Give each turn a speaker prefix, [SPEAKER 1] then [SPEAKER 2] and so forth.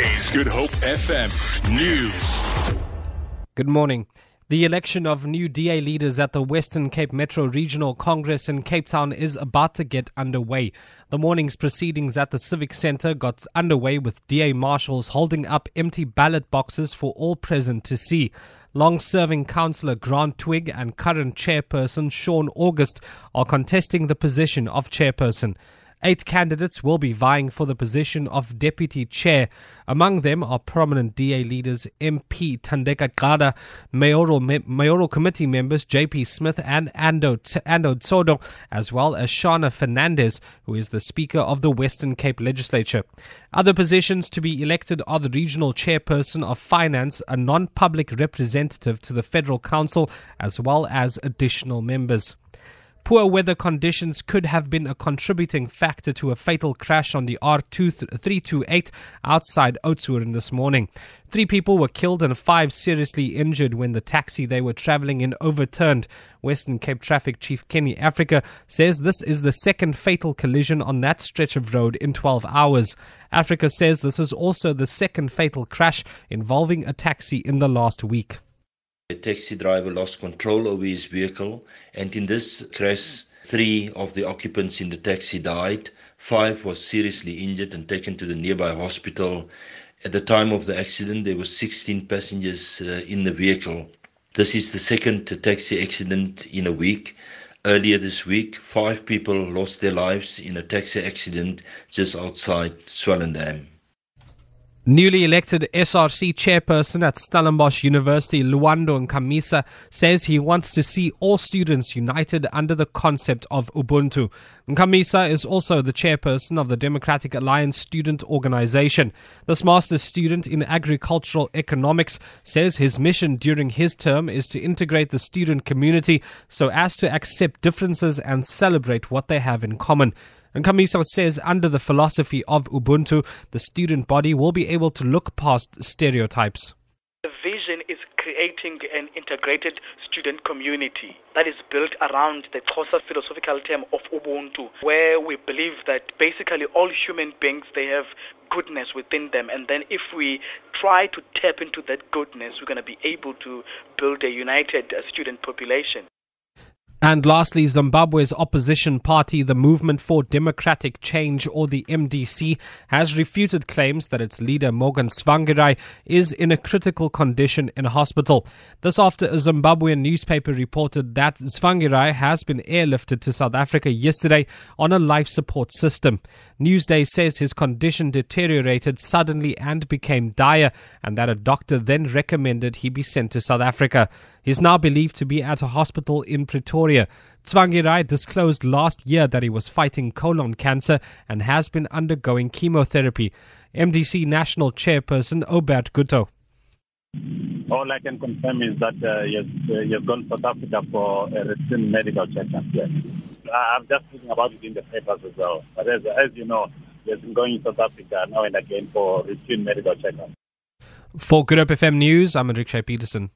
[SPEAKER 1] is Good Hope FM News.
[SPEAKER 2] Good morning. The election of new DA leaders at the Western Cape Metro Regional Congress in Cape Town is about to get underway. The morning's proceedings at the Civic Centre got underway with DA marshals holding up empty ballot boxes for all present to see. Long serving councillor Grant Twigg and current chairperson Shaun August are contesting the position of chairperson. Eight candidates will be vying for the position of deputy chair. Among them are prominent DA leaders MP Thandeka Gqada, mayoral, mayoral committee members JP Smith and Anda, Anda Ntsodo, as well as Sharna Fernandez, who is the Speaker of the Western Cape Legislature. Other positions to be elected are the regional chairperson of finance, a non public representative to the Federal Council, as well as additional members. Poor weather conditions could have been a contributing factor to a fatal crash on the R328 outside Oudtshoorn this morning. Three people were killed and five seriously injured when the taxi they were traveling in overturned. Western Cape Traffic Chief Kenny Africa says this is the second fatal collision on that stretch of road in 12 hours. Africa says this is also the second fatal crash involving a taxi in the last week.
[SPEAKER 3] The taxi driver lost control over his vehicle, and in this crash, three of the occupants in the taxi died. Five was seriously injured and taken to the nearby hospital. At the time of the accident, there were 16 passengers uh, in the vehicle. This is the second taxi accident in a week. Earlier this week, five people lost their lives in a taxi accident just outside Swellendam.
[SPEAKER 2] Newly elected SRC chairperson at Stellenbosch University, Lwando Nkamisa, says he wants to see all students united under the concept of Ubuntu. Nkamisa is also the chairperson of the Democratic Alliance Student Organization. This master's student in agricultural economics says his mission during his term is to integrate the student community so as to accept differences and celebrate what they have in common. Nkamisa says under the philosophy of Ubuntu, the student body will be able to look past stereotypes.
[SPEAKER 4] The vision is creating an integrated student community that is built around the Xhosa philosophical term of Ubuntu, where we believe that basically all human beings they have goodness within them, and then if we try to tap into that goodness, we're going to be able to build a united uh, student population.
[SPEAKER 2] And lastly, Zimbabwe's opposition party, the Movement for Democratic Change, or the MDC, has refuted claims that its leader, Morgan Tsvangirai, is in a critical condition in hospital. This after a Zimbabwean newspaper reported that Tsvangirai has been airlifted to South Africa yesterday on a life support system. Newsday says his condition deteriorated suddenly and became dire, and that a doctor then recommended he be sent to South Africa. Is now believed to be at a hospital in Pretoria. Tsvangirai disclosed last year that he was fighting colon cancer and has been undergoing chemotherapy. MDC National Chairperson Obert Gutu.
[SPEAKER 5] All I can confirm is that uh, he, has, uh, he has gone to South Africa for a routine medical checkup. Yes. I'm just reading about it in the papers as well. But as, as you know, he has been going to South Africa now and again for routine medical checkup.
[SPEAKER 2] For Good Hope FM News, I'm Enrique Peterson.